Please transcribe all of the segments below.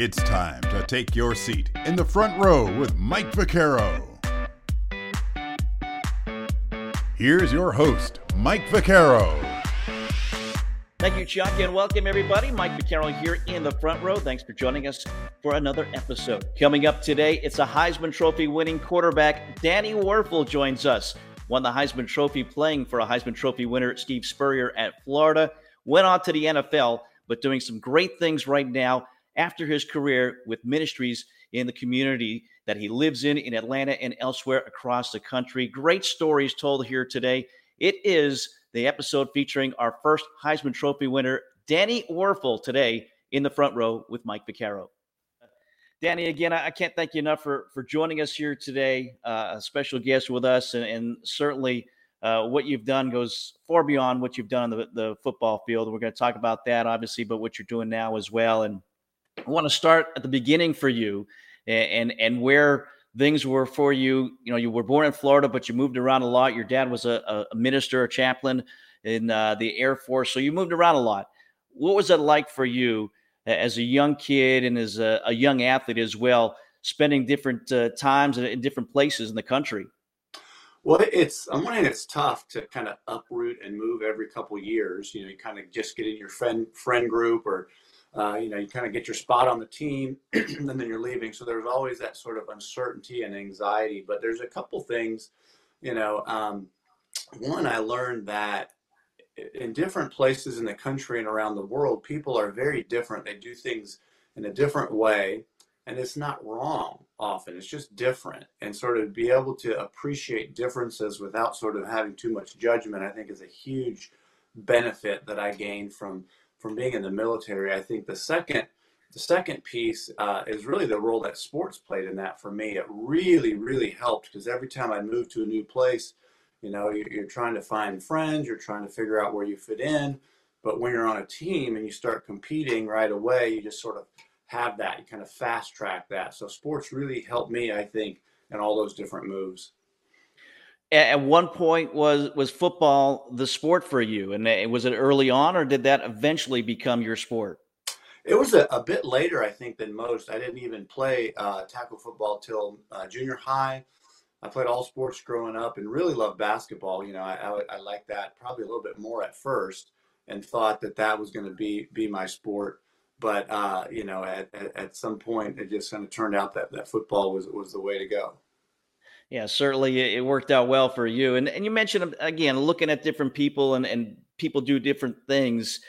It's time to take your seat in the front row with Mike Vaccaro. Here's your host, Mike Vaccaro. Thank you, Chuck, and welcome everybody. Mike Vaccaro here in the front row. Thanks for joining us for another episode. Coming up today, it's a Heisman Trophy winning quarterback. Danny Wuerffel joins us. Won the Heisman Trophy playing for a Heisman Trophy winner, Steve Spurrier, at Florida. Went on to the NFL, but doing some great things right now after his career with ministries in the community that he lives in in Atlanta and elsewhere across the country. Great stories told here today. It is the episode featuring our first Heisman Trophy winner, Danny Wuerffel, today in the front row with Mike Vaccaro. Danny, again, I can't thank you enough for for joining us here today. Uh, a special guest with us, and, and certainly uh, what you've done goes far beyond what you've done on the, the football field. We're going to talk about that, obviously, but what you're doing now as well. And I want to start at the beginning for you, and and, where things were for you. You know, you were born in Florida, but you moved around a lot. Your dad was a, a minister, a chaplain in uh, the Air Force, so you moved around a lot. What was it like for you as a young kid and as a, a young athlete as well, spending different uh, times in different places in the country? Well, it's one hand, it's tough to kind of uproot and move every couple years. You know, you kind of just get in your friend friend group, or uh, you know, you kind of get your spot on the team, and then you're leaving. So there's always that sort of uncertainty and anxiety. But there's a couple things, you know. Um, one, I learned that in different places in the country and around the world, people are very different. They do things in a different way, and it's not wrong often. It's just different. And sort of be able to appreciate differences without sort of having too much judgment, I think is a huge benefit that I gained from from being in the military. I think the second the second piece uh, is really the role that sports played in that for me. It really, really helped because every time I moved to a new place, you know, you're, you're trying to find friends, you're trying to figure out where you fit in. But when you're on a team and you start competing right away, you just sort of have that. You kind of fast track that. So sports really helped me, I think, in all those different moves. At one point, was was football the sport for you? And uh, was it early on, or did that eventually become your sport? It was a, a bit later, I think, than most. I didn't even play uh, tackle football till uh, junior high. I played all sports growing up and really loved basketball. You know, I, I, I liked that probably a little bit more at first and thought that that was going to be be my sport. But uh, you know, at, at, at some point, it just kind of turned out that that football was was the way to go. Yeah, certainly it worked out well for you. And and you mentioned um, again looking at different people and and people do different things.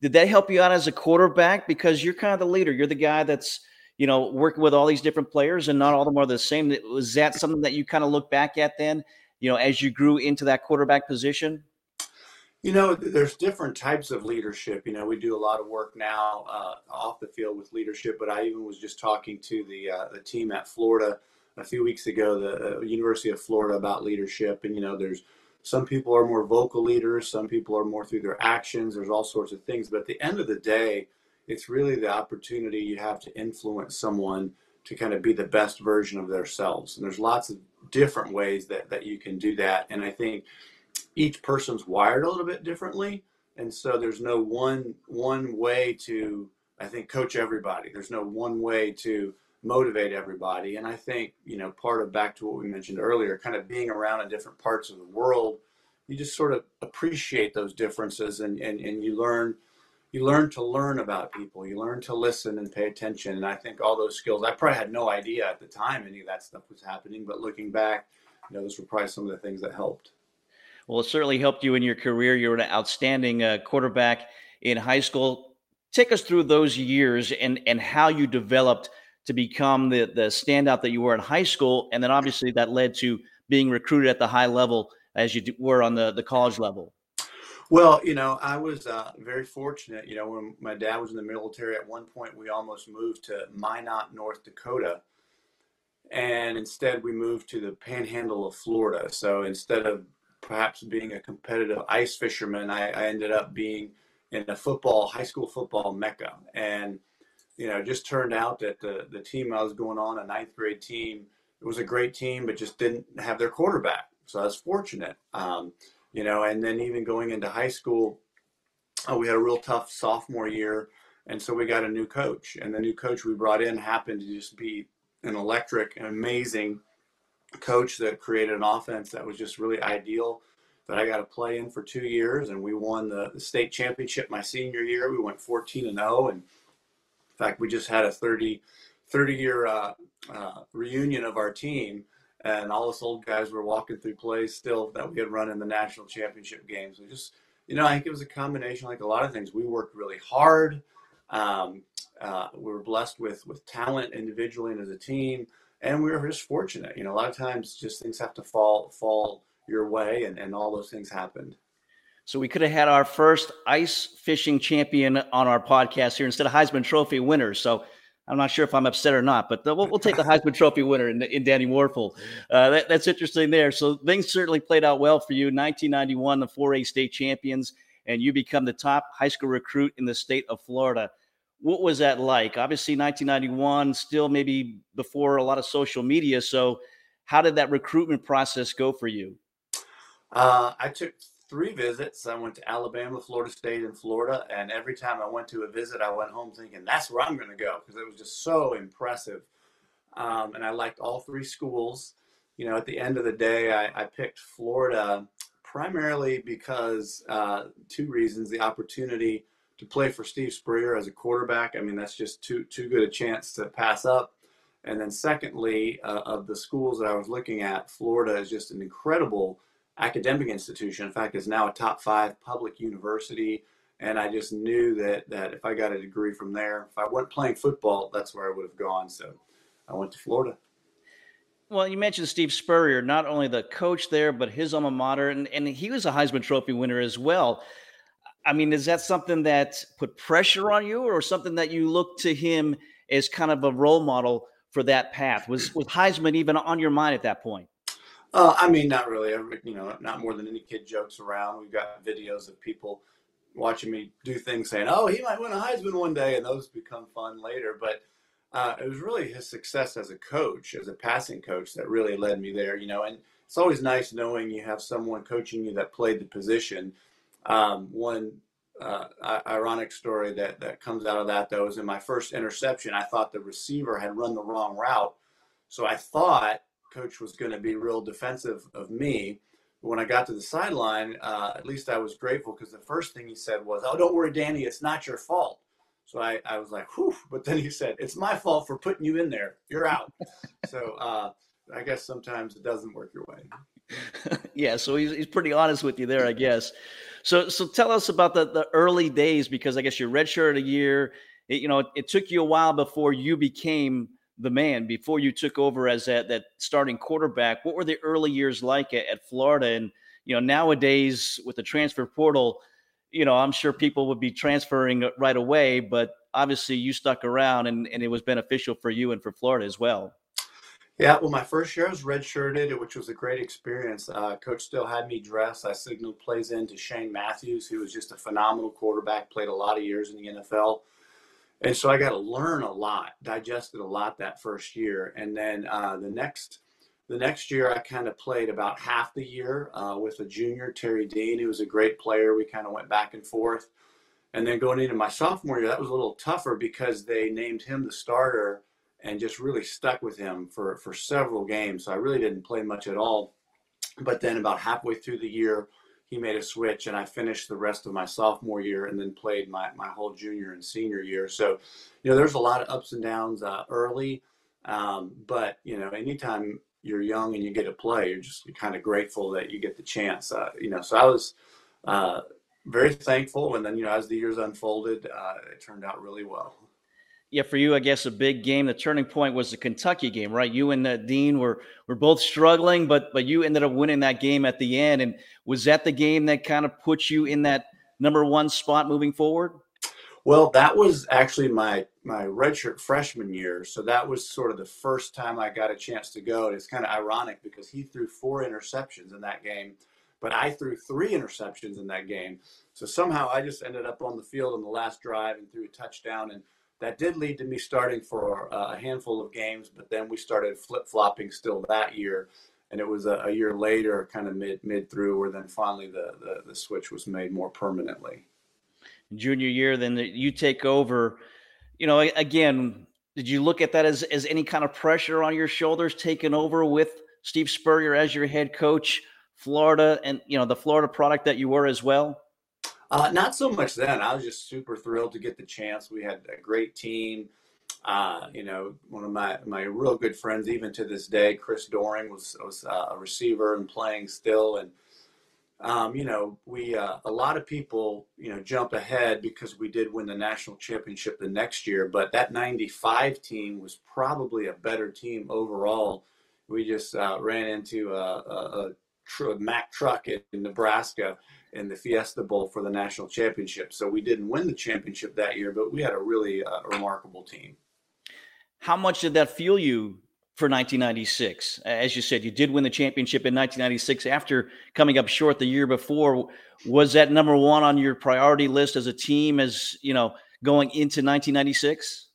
Did that help you out as a quarterback because you're kind of the leader? You're the guy that's you know, working with all these different players and not all of them are the same. Was that something that you kind of look back at then, you know, as you grew into that quarterback position? You know, there's different types of leadership. You know, we do a lot of work now uh, off the field with leadership, but I even was just talking to the uh, the team at Florida a few weeks ago, the uh, University of Florida, about leadership. And you know, there's some people are more vocal leaders, some people are more through their actions. There's all sorts of things, but at the end of the day, it's really the opportunity you have to influence someone to kind of be the best version of themselves. And there's lots of different ways that, that you can do that. And I think each person's wired a little bit differently. And so there's no one one way to I think coach everybody. There's no one way to motivate everybody. And I think, you know, part of back to what we mentioned earlier, kind of being around in different parts of the world, you just sort of appreciate those differences and, and, and you learn you learn to learn about people. You learn to listen and pay attention. And I think all those skills, I probably had no idea at the time any of that stuff was happening. But looking back, you know, those were probably some of the things that helped. Well, it certainly helped you in your career. You were an outstanding uh, quarterback in high school. Take us through those years and and how you developed to become the the standout that you were in high school, and then obviously that led to being recruited at the high level as you were on the the college level. Well, you know, I was uh, very fortunate. You know, when my dad was in the military, at one point we almost moved to Minot, North Dakota, and instead we moved to the Panhandle of Florida. So instead of perhaps being a competitive ice fisherman, I, I ended up being in a football, high school football mecca, and you know, just turned out that the the team I was going on, a ninth grade team, it was a great team, but just didn't have their quarterback. So I was fortunate. Um, you know, and then even going into high school, uh, we had a real tough sophomore year, And so we got a new coach, and the new coach we brought in happened to just be an electric and amazing coach that created an offense that was just really ideal that I got to play in for two years. And we won the, the state championship my senior year. We went 14 and 0. And in fact, we just had a 30, 30 year uh, uh, reunion of our team. And all us old guys were walking through plays still that we had run in the national championship games. We just, you know, I think it was a combination, like a lot of things. We worked really hard. Um, uh, we were blessed with with talent individually and as a team, and we were just fortunate. You know, a lot of times just things have to fall fall your way, and, and all those things happened. So we could have had our first ice fishing champion on our podcast here instead of Heisman Trophy winners. So I'm not sure if I'm upset or not, but we'll, we'll take the Heisman Trophy winner in, in Danny Wuerffel. Uh, that, that's interesting there. So things certainly played out well for you. 1991, the 4A state champions, and you become the top high school recruit in the state of Florida. What was that like? Obviously, 1991, still maybe before a lot of social media. So, how did that recruitment process go for you? Uh, I took three visits. I went to Alabama, Florida State, and Florida. And every time I went to a visit, I went home thinking, that's where I'm going to go because it was just so impressive. Um, and I liked all three schools. You know, at the end of the day, I, I picked Florida primarily because uh, two reasons the opportunity to play for Steve Spurrier as a quarterback. I mean, that's just too, too good a chance to pass up. And then, secondly, uh, of the schools that I was looking at, Florida is just an incredible academic institution. In fact, it's now a top five public university. And I just knew that, that if I got a degree from there, if I wasn't playing football, that's where I would have gone. So I went to Florida. Well, you mentioned Steve Spurrier, not only the coach there, but his alma mater, and, and he was a Heisman Trophy winner as well. I mean, is that something that put pressure on you, or something that you look to him as kind of a role model for that path? Was was Heisman even on your mind at that point? Uh, I mean, not really. You know, not more than any kid jokes around. We've got videos of people watching me do things, saying, "Oh, he might win a Heisman one day," and those become fun later. But uh, it was really his success as a coach, as a passing coach, that really led me there. You know, and it's always nice knowing you have someone coaching you that played the position. Um, one uh, ironic story that that comes out of that though is in my first interception, I thought the receiver had run the wrong route, so I thought coach was going to be real defensive of me. But when I got to the sideline, uh, at least I was grateful because the first thing he said was, "Oh, don't worry, Danny, it's not your fault." So I, I was like, "Whew!" But then he said, "It's my fault for putting you in there. You're out." so uh, I guess sometimes it doesn't work your way. yeah, so he's, he's pretty honest with you there, I guess. So so tell us about the, the early days because I guess you're redshirt a year. It, you know, it, it took you a while before you became the man before you took over as that, that starting quarterback. What were the early years like at, at Florida? And you know, nowadays with the transfer portal, you know, I'm sure people would be transferring right away, but obviously you stuck around and, and it was beneficial for you and for Florida as well. Yeah, well, my first year I was redshirted, which was a great experience. Uh, Coach still had me dressed. I signaled plays in to Shane Matthews, who was just a phenomenal quarterback, played a lot of years in the NFL and so I got to learn a lot, digested a lot that first year, and then uh, the next the next year I kind of played about half the year uh, with a junior Terry Dean, who was a great player. We kind of went back and forth, and then going into my sophomore year, that was a little tougher because they named him the starter and just really stuck with him for for several games. So I really didn't play much at all. But then about halfway through the year, he made a switch and I finished the rest of my sophomore year and then played my, my whole junior and senior year. So, you know, there's a lot of ups and downs uh, early. Um, but, you know, anytime you're young and you get to play, you're just kind of grateful that you get the chance. Uh, you know, so I was uh, very thankful. And then, you know, as the years unfolded, uh, it turned out really well yeah, for you, I guess a big game. The turning point was the Kentucky game, right? You and uh, Dean were were both struggling, but but you ended up winning that game at the end. And was that the game that kind of put you in that number one spot moving forward? Well, that was actually my my redshirt freshman year, so that was sort of the first time I got a chance to go. And It's kind of ironic because he threw four interceptions in that game, but I threw three interceptions in that game. So somehow I just ended up on the field on the last drive and threw a touchdown and that did lead to me starting for uh, a handful of games, but then we started flip flopping still that year. And it was a, a, year later, kind of mid mid through, where then finally the, the, the switch was made more permanently. junior year. Then you take over. You know, again, did you look at that as as any kind of pressure on your shoulders taking over with Steve Spurrier as your head coach, Florida, and you know the Florida product that you were as well? Uh, not so much then. I was just super thrilled to get the chance. We had a great team. Uh, you know, one of my, my real good friends, even to this day, Chris Doering was was uh, a receiver and playing still. And um, you know, we uh, a lot of people you know jump ahead because we did win the national championship the next year. But that '95 team was probably a better team overall. We just uh, ran into a, a, a tr- Mack truck in, in Nebraska in the Fiesta Bowl for the national championship. So we didn't win the championship that year, but we had a really uh, remarkable team. How much did that fuel you for 1996? As you said, you did win the championship in 1996 after coming up short the year before. Was that number one on your priority list as a team as, you know, going into 1996?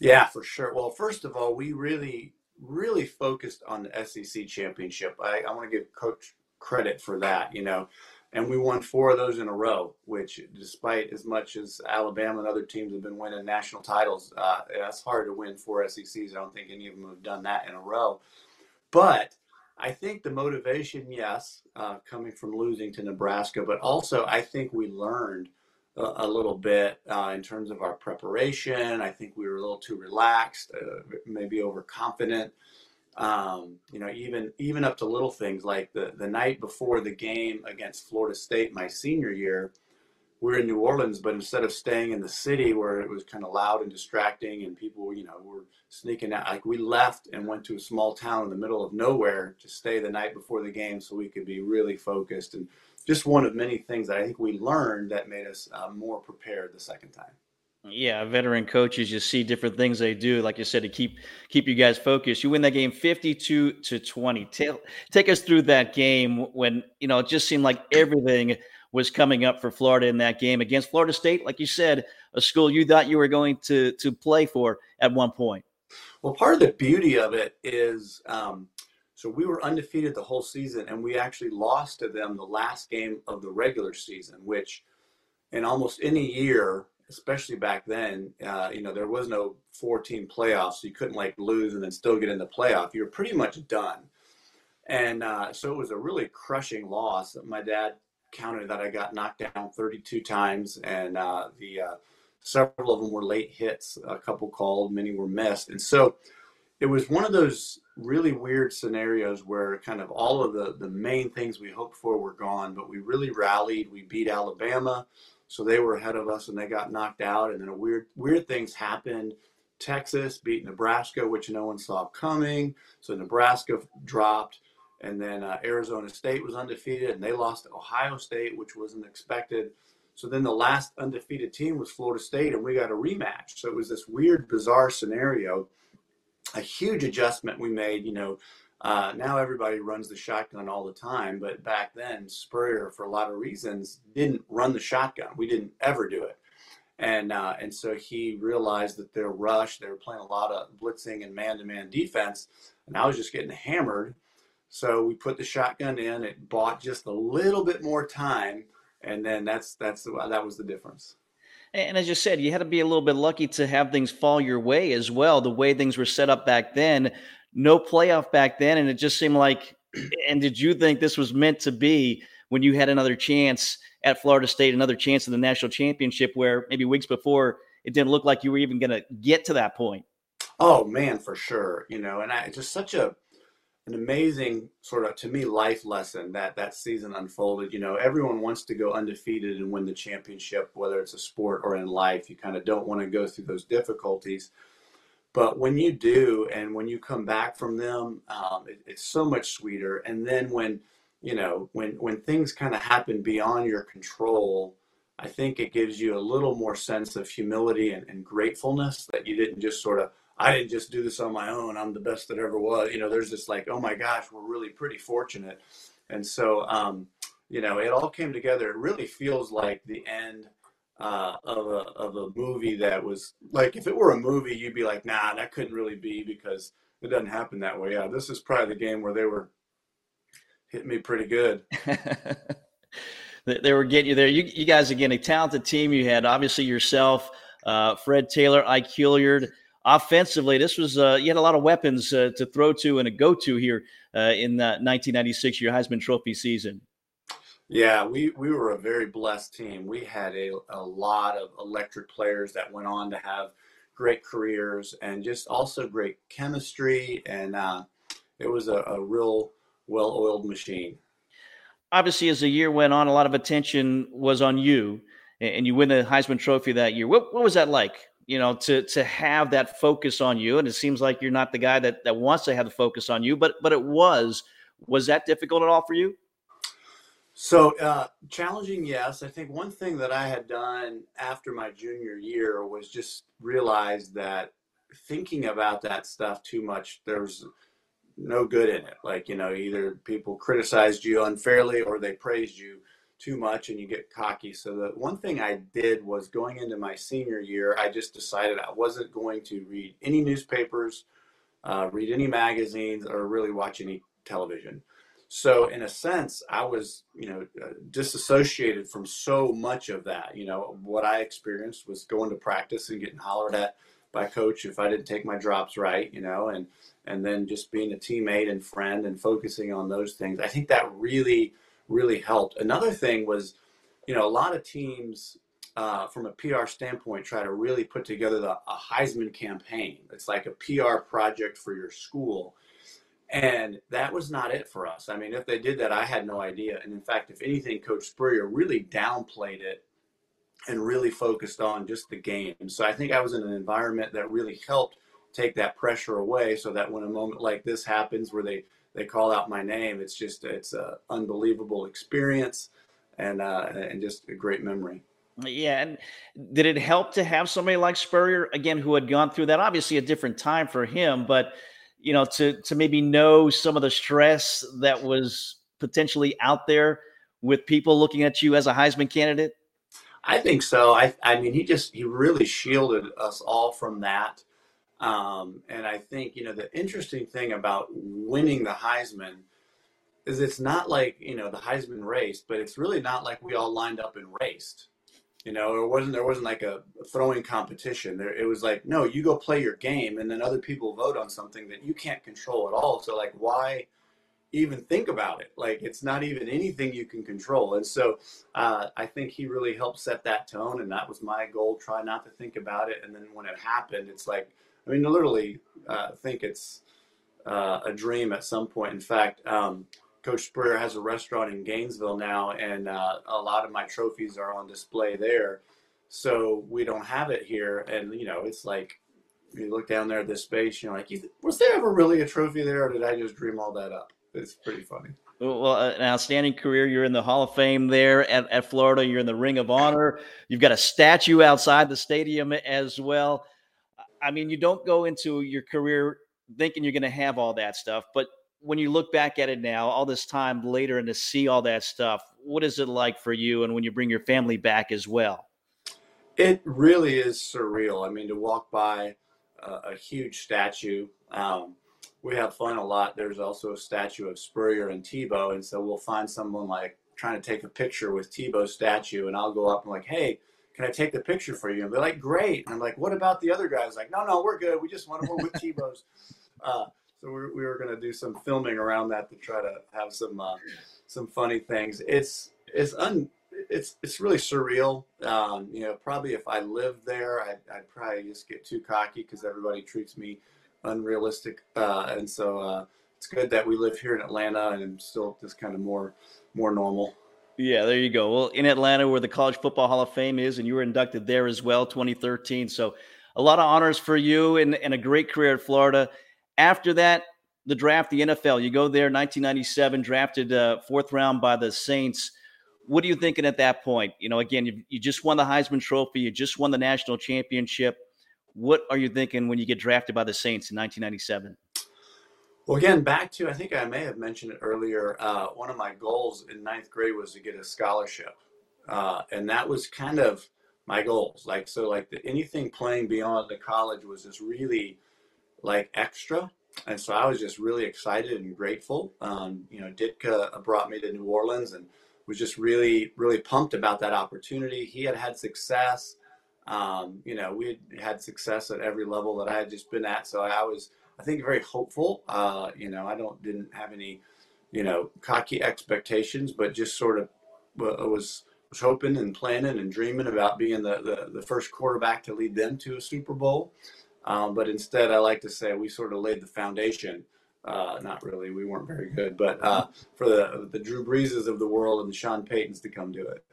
Yeah, for sure. Well, first of all, we really, really focused on the SEC championship. I, I want to give Coach credit for that. You know, and we won four of those in a row. Which, despite as much as Alabama and other teams have been winning national titles, uh, that's hard to win four SECs. I don't think any of them have done that in a row. But I think the motivation, yes, uh, coming from losing to Nebraska, but also I think we learned a, little bit uh, in terms of our preparation. I think we were a little too relaxed, uh, maybe overconfident. Um, you know, even even up to little things like the the night before the game against Florida State my senior year, we are in New Orleans, but instead of staying in the city where it was kind of loud and distracting and people, you know, were sneaking out, like we left and went to a small town in the middle of nowhere to stay the night before the game so we could be really focused. And just one of many things that I think we learned that made us uh, more prepared the second time. Yeah, veteran coaches, you see different things they do, like you said, to keep keep you guys focused. You win that game fifty-two to twenty. Take, take us through that game when you know it just seemed like everything was coming up for Florida in that game against Florida State. Like you said, a school you thought you were going to to play for at one point. Well, part of the beauty of it is, um, so we were undefeated the whole season, and we actually lost to them the last game of the regular season, which in almost any year especially back then, uh, you know, there was no 14 playoffs. So you couldn't like lose and then still get in the playoff. You were pretty much done. And uh, so it was a really crushing loss. My dad counted that I got knocked down 32 times, and uh, the uh, several of them were late hits. A couple called, many were missed, and so it was one of those really weird scenarios where kind of all of the the main things we hoped for were gone, but we really rallied. We beat Alabama. So they were ahead of us and they got knocked out. And then a weird, weird things happened. Texas beat Nebraska, which no one saw coming. So Nebraska dropped. And then uh, Arizona State was undefeated and they lost to Ohio State, which wasn't expected. So then the last undefeated team was Florida State and we got a rematch. So it was this weird, bizarre scenario. A huge adjustment we made, you know, uh, now everybody runs the shotgun all the time, but back then Spurrier, for a lot of reasons, didn't run the shotgun. We didn't ever do it, and uh, and so he realized that their rush, they were playing a lot of blitzing and man-to-man defense, and I was just getting hammered. So we put the shotgun in. It bought just a little bit more time, and then that's that's the, that was the difference. And as you said, you had to be a little bit lucky to have things fall your way as well. The way things were set up back then, no playoff back then, and it just seemed like. And did you think this was meant to be when you had another chance at Florida State, another chance in the national championship, where maybe weeks before it didn't look like you were even going to get to that point? Oh man, for sure. You know, and I just such a an amazing sort of to me life lesson that that season unfolded. You know, everyone wants to go undefeated and win the championship, whether it's a sport or in life. You kind of don't want to go through those difficulties. But when you do, and when you come back from them, um, it, it's so much sweeter. And then when, you know, when when things kind of happen beyond your control, I think it gives you a little more sense of humility and, and gratefulness that you didn't just sort of, I didn't just do this on my own. I'm the best that ever was. You know, there's this like, oh my gosh, we're really pretty fortunate. And so, um, you know, it all came together. It really feels like the end uh, of a of a movie that was like if it were a movie, you'd be like, nah, that couldn't really be because it doesn't happen that way. Yeah, this is probably the game where they were hitting me pretty good. they were getting you there. You, you guys again a talented team. You had obviously yourself, uh, Fred Taylor, Ike Hilliard. Offensively, this was uh, you had a lot of weapons uh, to throw to and a go to here uh, in 1996, your Heisman Trophy season. Yeah, we, we were a very blessed team. We had a, a lot of electric players that went on to have great careers and just also great chemistry. And uh, it was a, a real well oiled machine. Obviously, as the year went on, a lot of attention was on you, and you win the Heisman Trophy that year. What, what was that like? You know, to to have that focus on you, and it seems like you're not the guy that that wants to have the focus on you, but but it was. Was that difficult at all for you? So uh, challenging, yes. I think one thing that I had done after my junior year was just realize that thinking about that stuff too much, there's no good in it. Like, you know, either people criticized you unfairly or they praised you too much and you get cocky. So the one thing I did was going into my senior year, I just decided I wasn't going to read any newspapers, uh, read any magazines, or really watch any television. So in a sense, I was, you know, uh, disassociated from so much of that. You know, what I experienced was going to practice and getting hollered at by coach if I didn't take my drops right, you know, and and then just being a teammate and friend and focusing on those things. I think that really really helped. Another thing was, you know, a lot of teams uh, from a PR standpoint try to really put together the, a Heisman campaign. It's like a PR project for your school. And that was not it for us. I mean, if they did that, I had no idea. And in fact, if anything, Coach Spurrier really downplayed it and really focused on just the game. So I think I was in an environment that really helped take that pressure away so that when a moment like this happens where they, they call out my name, it's just, it's an unbelievable experience and, uh, and just a great memory. Yeah, and did it help to have somebody like Spurrier again who had gone through that? Obviously, a different time for him, but you know, to to maybe know some of the stress that was potentially out there with people looking at you as a Heisman candidate? I think so. I I mean, he just he really shielded us all from that. Um, and I think you know the interesting thing about winning the Heisman is it's not like you know the Heisman race, but it's really not like we all lined up and raced. You know, it wasn't there wasn't like a throwing competition. There, it was like, no, you go play your game, and then other people vote on something that you can't control at all. So like, why? even think about it. Like it's not even anything you can control. And so uh, I think he really helped set that tone. And that was my goal. Try not to think about it. And then when it happened, it's like, I mean, literally uh, think it's uh, a dream at some point. In fact, um, Coach Spurrier has a restaurant in Gainesville now, and uh, a lot of my trophies are on display there. So we don't have it here. And, you know, it's like, you look down there at this space, you're like, was there ever really a trophy there, or did I just dream all that up? It's pretty funny. Well, uh, an outstanding career. You're in the Hall of Fame there at, at Florida. You're in the Ring of Honor. You've got a statue outside the stadium as well. I mean, you don't go into your career thinking you're going to have all that stuff, but when you look back at it now, all this time later, and to see all that stuff, what is it like for you? And when you bring your family back as well? It really is surreal. I mean, to walk by a, a huge statue. Um, we have fun a lot. There's also a statue of Spurrier and Tebow, and so we'll find someone like trying to take a picture with Tebow's statue, and I'll go up and like, hey, can I take the picture for you? And they're like, great. And I'm like, what about the other guys? Like, no, no, we're good. We just want to work with Tebow's. Uh, so we, we were going to do some filming around that to try to have some uh, some funny things. It's it's un it's it's really surreal. Um, you know, probably if I lived there, I'd, I'd probably just get too cocky because everybody treats me unrealistic. Uh, and so uh, it's good that we live here in Atlanta and I'm still just kind of more more normal. Yeah, there you go. Well, in Atlanta, where the College Football Hall of Fame is, and you were inducted there as well, 2013. So a lot of honors for you and, and a great career at Florida. After that, the draft, the NFL, you go there, 1997, drafted uh, fourth round by the Saints. What are you thinking at that point? You know, again, you, you just won the Heisman Trophy, you just won the national championship. What are you thinking when you get drafted by the Saints in 1997? Well, again, back to I think I may have mentioned it earlier. Uh, one of my goals in ninth grade was to get a scholarship, uh, and that was kind of my goals. Like so, like the, anything playing beyond the college was just really like extra, and so I was just really excited and grateful. Um, you know, Ditka brought me to New Orleans, and was just really really pumped about that opportunity. He had had success. Um, you know, we had had success at every level that I had just been at, so I was I think very hopeful. Uh, you know, I don't didn't have any you know cocky expectations, but just sort of was was hoping and planning and dreaming about being the, the, the first quarterback to lead them to a Super Bowl. Um, but instead, I like to say we sort of laid the foundation. Uh, not really, we weren't very good, but uh, for the the Drew Breeses of the world and the Sean Paytons to come do it.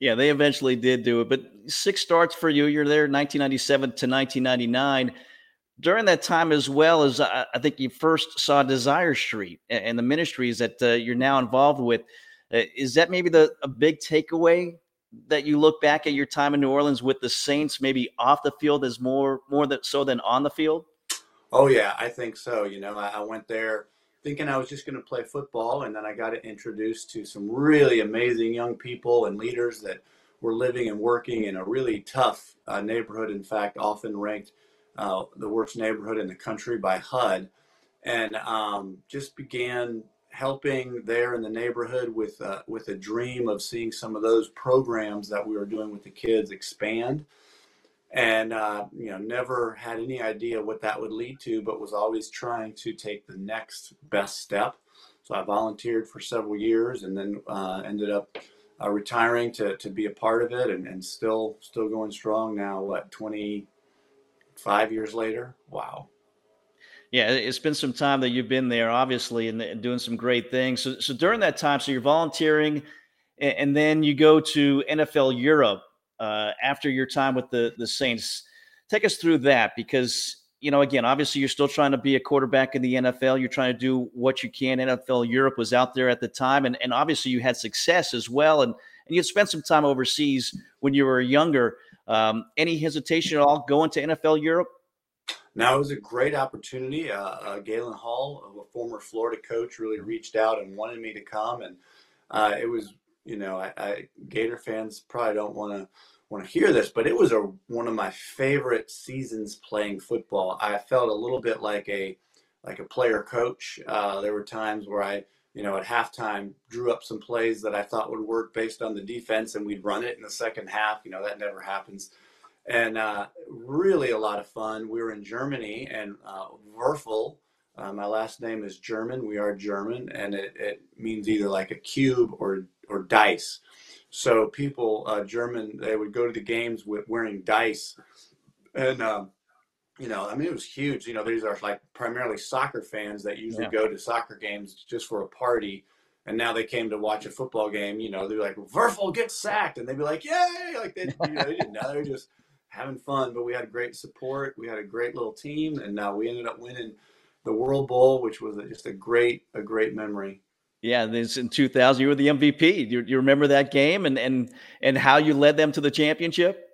Yeah, they eventually did do it, but six starts for you. You're there 1997 to 1999. During that time, as well as I, I think you first saw Desire Street and the ministries that uh, you're now involved with. Uh, is that maybe the a big takeaway that you look back at your time in New Orleans with the Saints, maybe off the field as more more that so than on the field? Oh yeah, I think so. You know, I, I went there thinking I was just going to play football, and then I got introduced to some really amazing young people and leaders that were living and working in a really tough uh, neighborhood. In fact, often ranked uh, the worst neighborhood in the country by HUD, and um, just began helping there in the neighborhood with uh, with a dream of seeing some of those programs that we were doing with the kids expand. And uh, you know never had any idea what that would lead to but was always trying to take the next best step. So i volunteered for several years and then uh, ended up uh, retiring to, to be a part of it and, and still still going strong now what 25 years later wow yeah, it's been some time that you've been there, obviously, and, and doing some great things. So, so during that time, so you're volunteering, and, and then you go to NFL Europe uh, after your time with the the Saints. Take us through that because you know, again, obviously, you're still trying to be a quarterback in the NFL. You're trying to do what you can. NFL Europe was out there at the time, and and obviously, you had success as well. And and you spent some time overseas when you were younger. Um, any hesitation at all going to NFL Europe? Now it was a great opportunity. Uh, uh, Galen Hall, a former Florida coach, really reached out and wanted me to come, and uh, it was, you know, I, I, Gator fans probably don't want to want to hear this, but it was a one of my favorite seasons playing football. I felt a little bit like a like a player coach. Uh, there were times where I, you know, at halftime drew up some plays that I thought would work based on the defense, and we'd run it in the second half. You know, that never happens and uh, really a lot of fun. We were in Germany and uh, Würfel. Uh, my last name is German. We are German, and it, it means either like a cube or or dice. So people, uh, German, they would go to the games with wearing dice, and um, you know, I mean, it was huge. You know, these are like primarily soccer fans that usually yeah. go to soccer games just for a party. And now they came to watch a football game. You know, they're like, Würfel gets sacked, and they'd be like, "Yay!" Like they, you know, they didn't know. They're just having fun, but we had great support. We had a great little team, and now we ended up winning the World Bowl, which was just a great, a great memory. Yeah, this in 2000, you were the MVP. You, you remember that game and and and how you led them to the championship?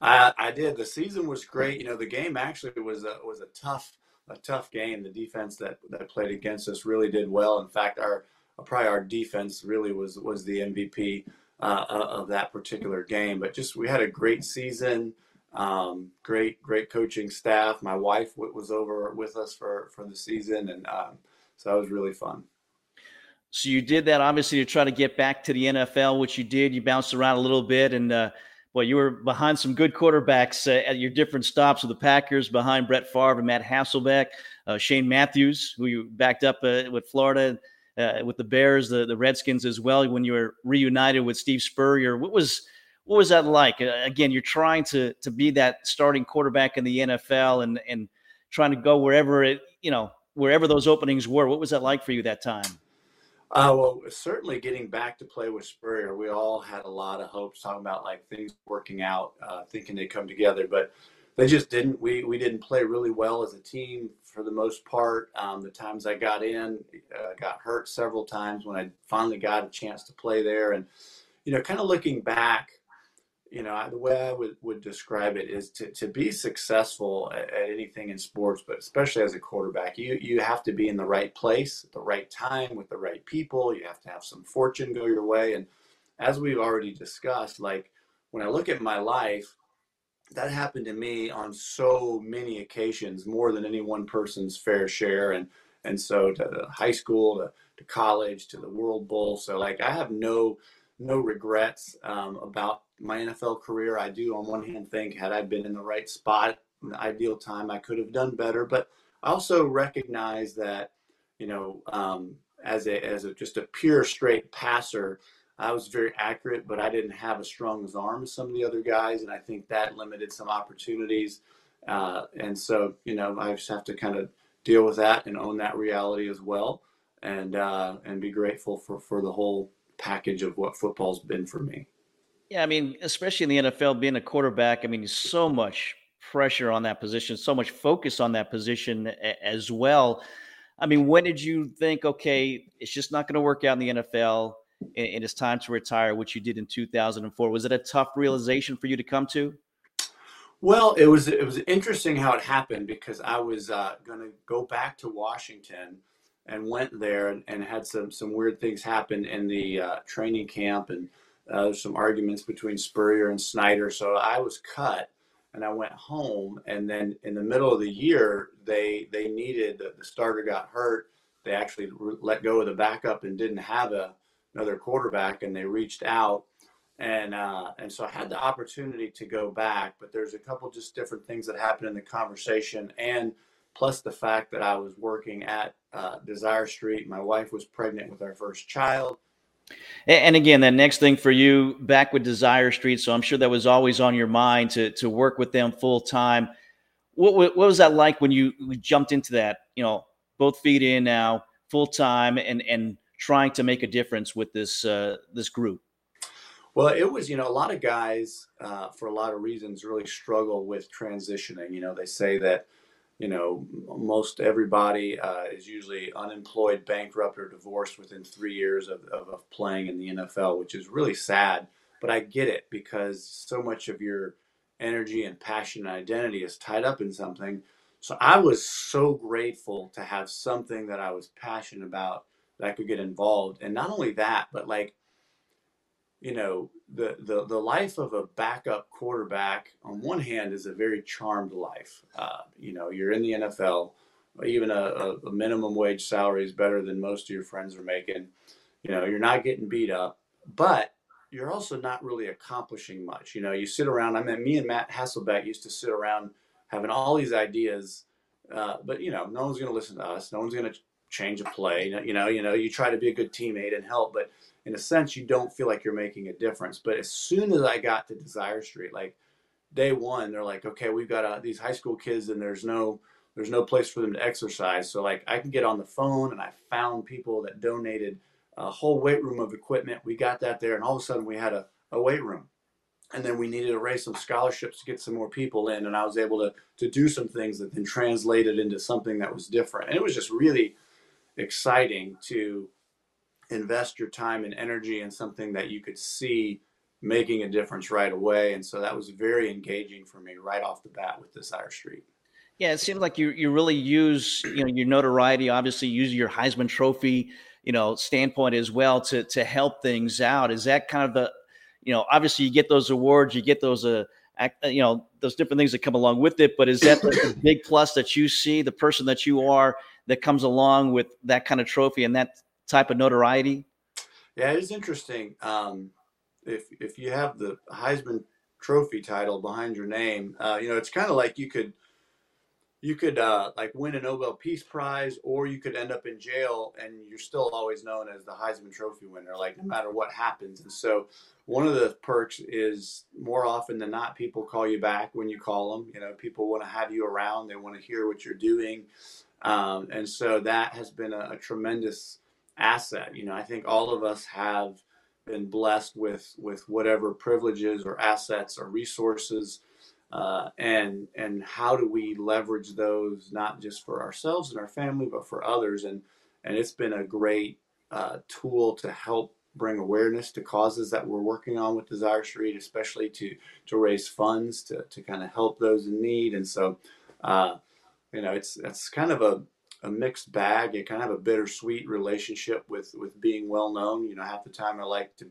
I, I did. The season was great. You know, the game actually was a was a tough a tough game. The defense that that played against us really did well. In fact, our probably our defense really was was the MVP uh, of that particular game. But just we had a great season. Um, great, great coaching staff. My wife was over with us for for the season, and um, so that was really fun. So you did that obviously to try to get back to the NFL, which you did. You bounced around a little bit, and uh, well, you were behind some good quarterbacks uh, at your different stops with the Packers, behind Brett Favre and Matt Hasselbeck, uh, Shane Matthews, who you backed up uh, with Florida, uh, with the Bears, the the Redskins as well. When you were reunited with Steve Spurrier, what was what was that like? Uh, again, you're trying to to be that starting quarterback in the NFL and and trying to go wherever it you know wherever those openings were. What was that like for you that time? Uh, well, certainly getting back to play with Spurrier, we all had a lot of hopes talking about like things working out, uh, thinking they'd come together, but they just didn't. We we didn't play really well as a team for the most part. Um, the times I got in, uh, got hurt several times when I finally got a chance to play there, and you know, kind of looking back, you know, the way I would, would describe it is to, to be successful at, at, anything in sports, but especially as a quarterback, you, you have to be in the right place at the right time with the right people. You have to have some fortune go your way. And as we've already discussed, like when I look at my life, that happened to me on so many occasions, more than any one person's fair share. And, and so to high school, to, to college, to the World Bowl. So like I have no, no regrets um, about my NFL career. I do, on one hand, think had I been in the right spot in the ideal time, I could have done better. But I also recognize that, you know, um, as a as a just a pure straight passer, I was very accurate, but I didn't have as strong as arm as some of the other guys, and I think that limited some opportunities. Uh, and so, you know, I just have to kind of deal with that and own that reality as well, and uh, and be grateful for for the whole package of what football's been for me. Yeah, I mean, especially in the NFL, being a quarterback, I mean, so much pressure on that position, so much focus on that position as well. I mean, when did you think, okay, it's just not going to work out in the NFL and it's time to retire, which you did in 2004? Was it a tough realization for you to come to? Well, it was it was interesting how it happened because I was uh, going to go back to Washington and went there and, and, had some some weird things happen in the uh, training camp and uh, some arguments between Spurrier and Snyder. So I was cut and I went home. And then in the middle of the year, they they needed the, starter got hurt. They actually let go of the backup and didn't have a, another quarterback, and they reached out. And uh, and so I had the opportunity to go back, but there's a couple just different things that happened in the conversation, and plus the fact that I was working at uh, Desire Street. My wife was pregnant with our first child. And again, that next thing for you back with Desire Street. So I'm sure that was always on your mind to to work with them full time. What, what, was that like when you jumped into that? You know, both feet in now, full time, and and trying to make a difference with this uh, this group. Well, it was you know a lot of guys uh, for a lot of reasons really struggle with transitioning. You know, they say that you know, most everybody uh, is usually unemployed, bankrupt, or divorced within three years of, of, of, playing in the NFL, which is really sad. But I get it because so much of your energy and passion and identity is tied up in something. So I was so grateful to have something that I was passionate about that I could get involved. And not only that, but like you know, the, the, the life of a backup quarterback, on one hand, is a very charmed life. Uh, you know, you're in the NFL, even a, a, minimum wage salary is better than most of your friends are making. You know, you're not getting beat up, but you're also not really accomplishing much. You know, you sit around, I mean, me and Matt Hasselbeck used to sit around having all these ideas, uh, but, you know, no one's going to listen to us. No one's going to change a play. You know, you know, you try to be a good teammate and help, but in a sense, you don't feel like you're making a difference. But as soon as I got to Desire Street, like day one, they're like, okay, we've got uh, these high school kids, and there's no there's no place for them to exercise. So like I can get on the phone, and I found people that donated a whole weight room of equipment. We got that there, and all of a sudden we had a, a weight room. And then we needed to raise some scholarships to get some more people in, and I was able to to do some things that then translated into something that was different. And it was just really exciting to invest your time and energy in something that you could see making a difference right away. And so that was very engaging for me right off the bat with Desire Street. Yeah, it seems like you you really use you know your notoriety, obviously use your Heisman Trophy, you know, standpoint as well to to help things out. Is that kind of the, you know, obviously you get those awards, you get those uh, you know, those different things that come along with it. But is that the big plus that you see, the person that you are, that comes along with that kind of trophy and that type of notoriety? Yeah, it is interesting. Um, if if you have the Heisman Trophy title behind your name, uh, you know it's kind of like you could you could uh, like win a Nobel Peace Prize, or you could end up in jail, and you're still always known as the Heisman Trophy winner, like no matter what happens. And so, one of the perks is more often than not, people call you back when you call them. You know, people want to have you around; they want to hear what you're doing, um, and so that has been a, a tremendous asset. You know, I think all of us have been blessed with with whatever privileges or assets or resources, uh, and and how do we leverage those not just for ourselves and our family, but for others. And and it's been a great uh, tool to help bring awareness to causes that we're working on with Desire Street, especially to to raise funds to to kind of help those in need. And so, uh, you know, it's it's kind of a a mixed bag. You kind of have a bittersweet relationship with with being well known. You know, half the time I like to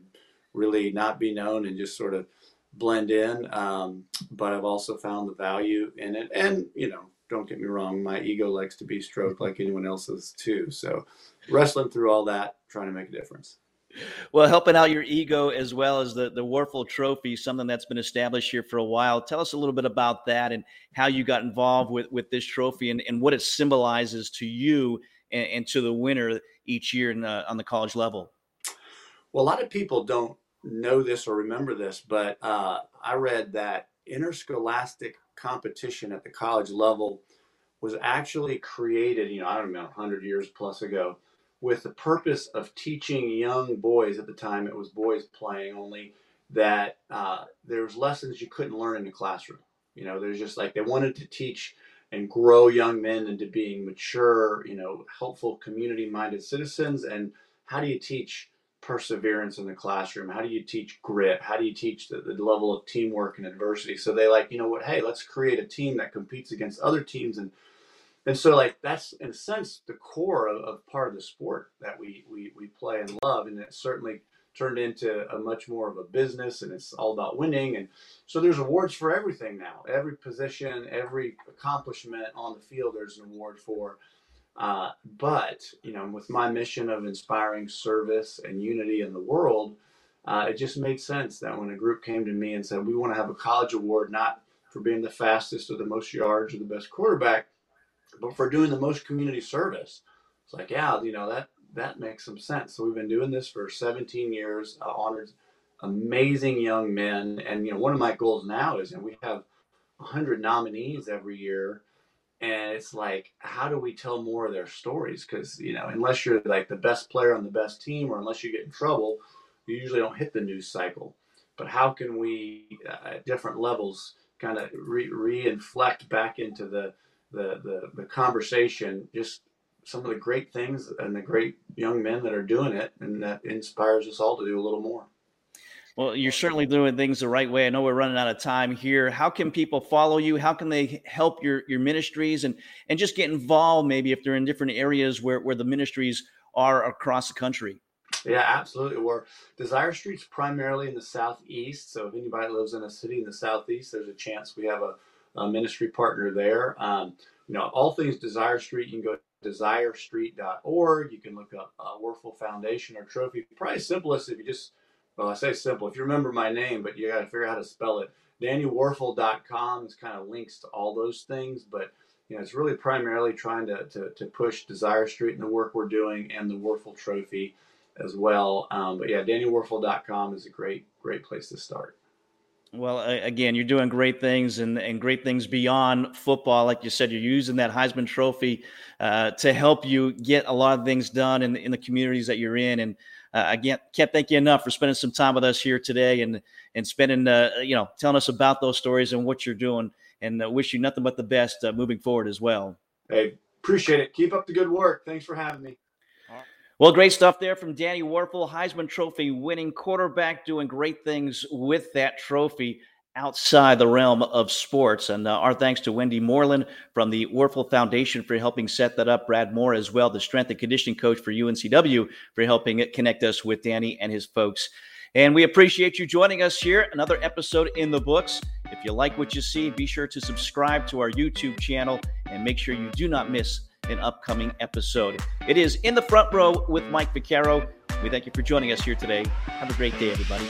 really not be known and just sort of blend in. Um, but I've also found the value in it. And you know, don't get me wrong, my ego likes to be stroked like anyone else's too. So wrestling through all that, trying to make a difference. Well, helping out your ego as well as the the Wuerffel Trophy, something that's been established here for a while. Tell us a little bit about that and how you got involved with with this trophy and, and what it symbolizes to you and, and to the winner each year in, uh, on the college level. Well, a lot of people don't know this or remember this, but uh, I read that interscholastic competition at the college level was actually created, you know, I don't know, 100 years plus ago, with the purpose of teaching young boys at the time, it was boys playing only, that uh, there was lessons you couldn't learn in the classroom. You know, there's just like they wanted to teach and grow young men into being mature, you know, helpful, community minded citizens. And how do you teach perseverance in the classroom? How do you teach grit? How do you teach the, the level of teamwork and adversity? So they like, you know what, hey, let's create a team that competes against other teams and and so like that's in a sense the core of, of part of the sport that we, we we play and love and it certainly turned into a much more of a business and it's all about winning. And so there's awards for everything now. Every position every accomplishment on the field there's an award for. Uh, but you know with my mission of inspiring service and unity in the world uh, it just made sense that when a group came to me and said we want to have a college award not for being the fastest or the most yards or the best quarterback but for doing the most community service it's like yeah you know that that makes some sense. So we've been doing this for 17 years, uh, honored amazing young men. And, you know, one of my goals now is, and we have 100 nominees every year. And it's like, how do we tell more of their stories? Because, you know, unless you're like the best player on the best team or unless you get in trouble, you usually don't hit the news cycle. But how can we, uh, at different levels, kind of re- re-inflect back into the, the, the, the conversation just some of the great things and the great young men that are doing it, and that inspires us all to do a little more. Well, you're certainly doing things the right way. I know we're running out of time here. How can people follow you? How can they help your your ministries and and just get involved? Maybe if they're in different areas where where the ministries are across the country. Yeah, absolutely. We're Desire Street's primarily in the southeast. So if anybody lives in a city in the southeast, there's a chance we have a, a ministry partner there. Um, you know, all things Desire Street, you can go to desirestreet.org. You can look up uh, Foundation or Trophy. Probably simplest if you just, well, I say simple, if you remember my name, but you got to figure out how to spell it. DannyWuerffel.com is kind of links to all those things, but you know, it's really primarily trying to, to, to push Desire Street and the work we're doing and the Wuerffel Trophy as well. Um, but yeah, DannyWuerffel.com is a great, great place to start. Well, again, you're doing great things and, and great things beyond football. Like you said, you're using that Heisman Trophy uh, to help you get a lot of things done in, in the communities that you're in. And uh, again, can't thank you enough for spending some time with us here today and and spending, uh, you know, telling us about those stories and what you're doing. And uh, wish you nothing but the best uh, moving forward as well. Hey, appreciate it. Keep up the good work. Thanks for having me. Well, great stuff there from Danny Wuerffel, Heisman Trophy winning quarterback, doing great things with that trophy outside the realm of sports. And uh, our thanks to Wendy Moreland from the Wuerffel Foundation for helping set that up. Brad Moore as well, the strength and conditioning coach for UNCW, for helping connect us with Danny and his folks. And we appreciate you joining us here. Another episode in the books. If you like what you see, be sure to subscribe to our YouTube channel and make sure you do not miss an upcoming episode. It is In the Front Row with Mike Vaccaro. We thank you for joining us here today. Have a great day, everybody.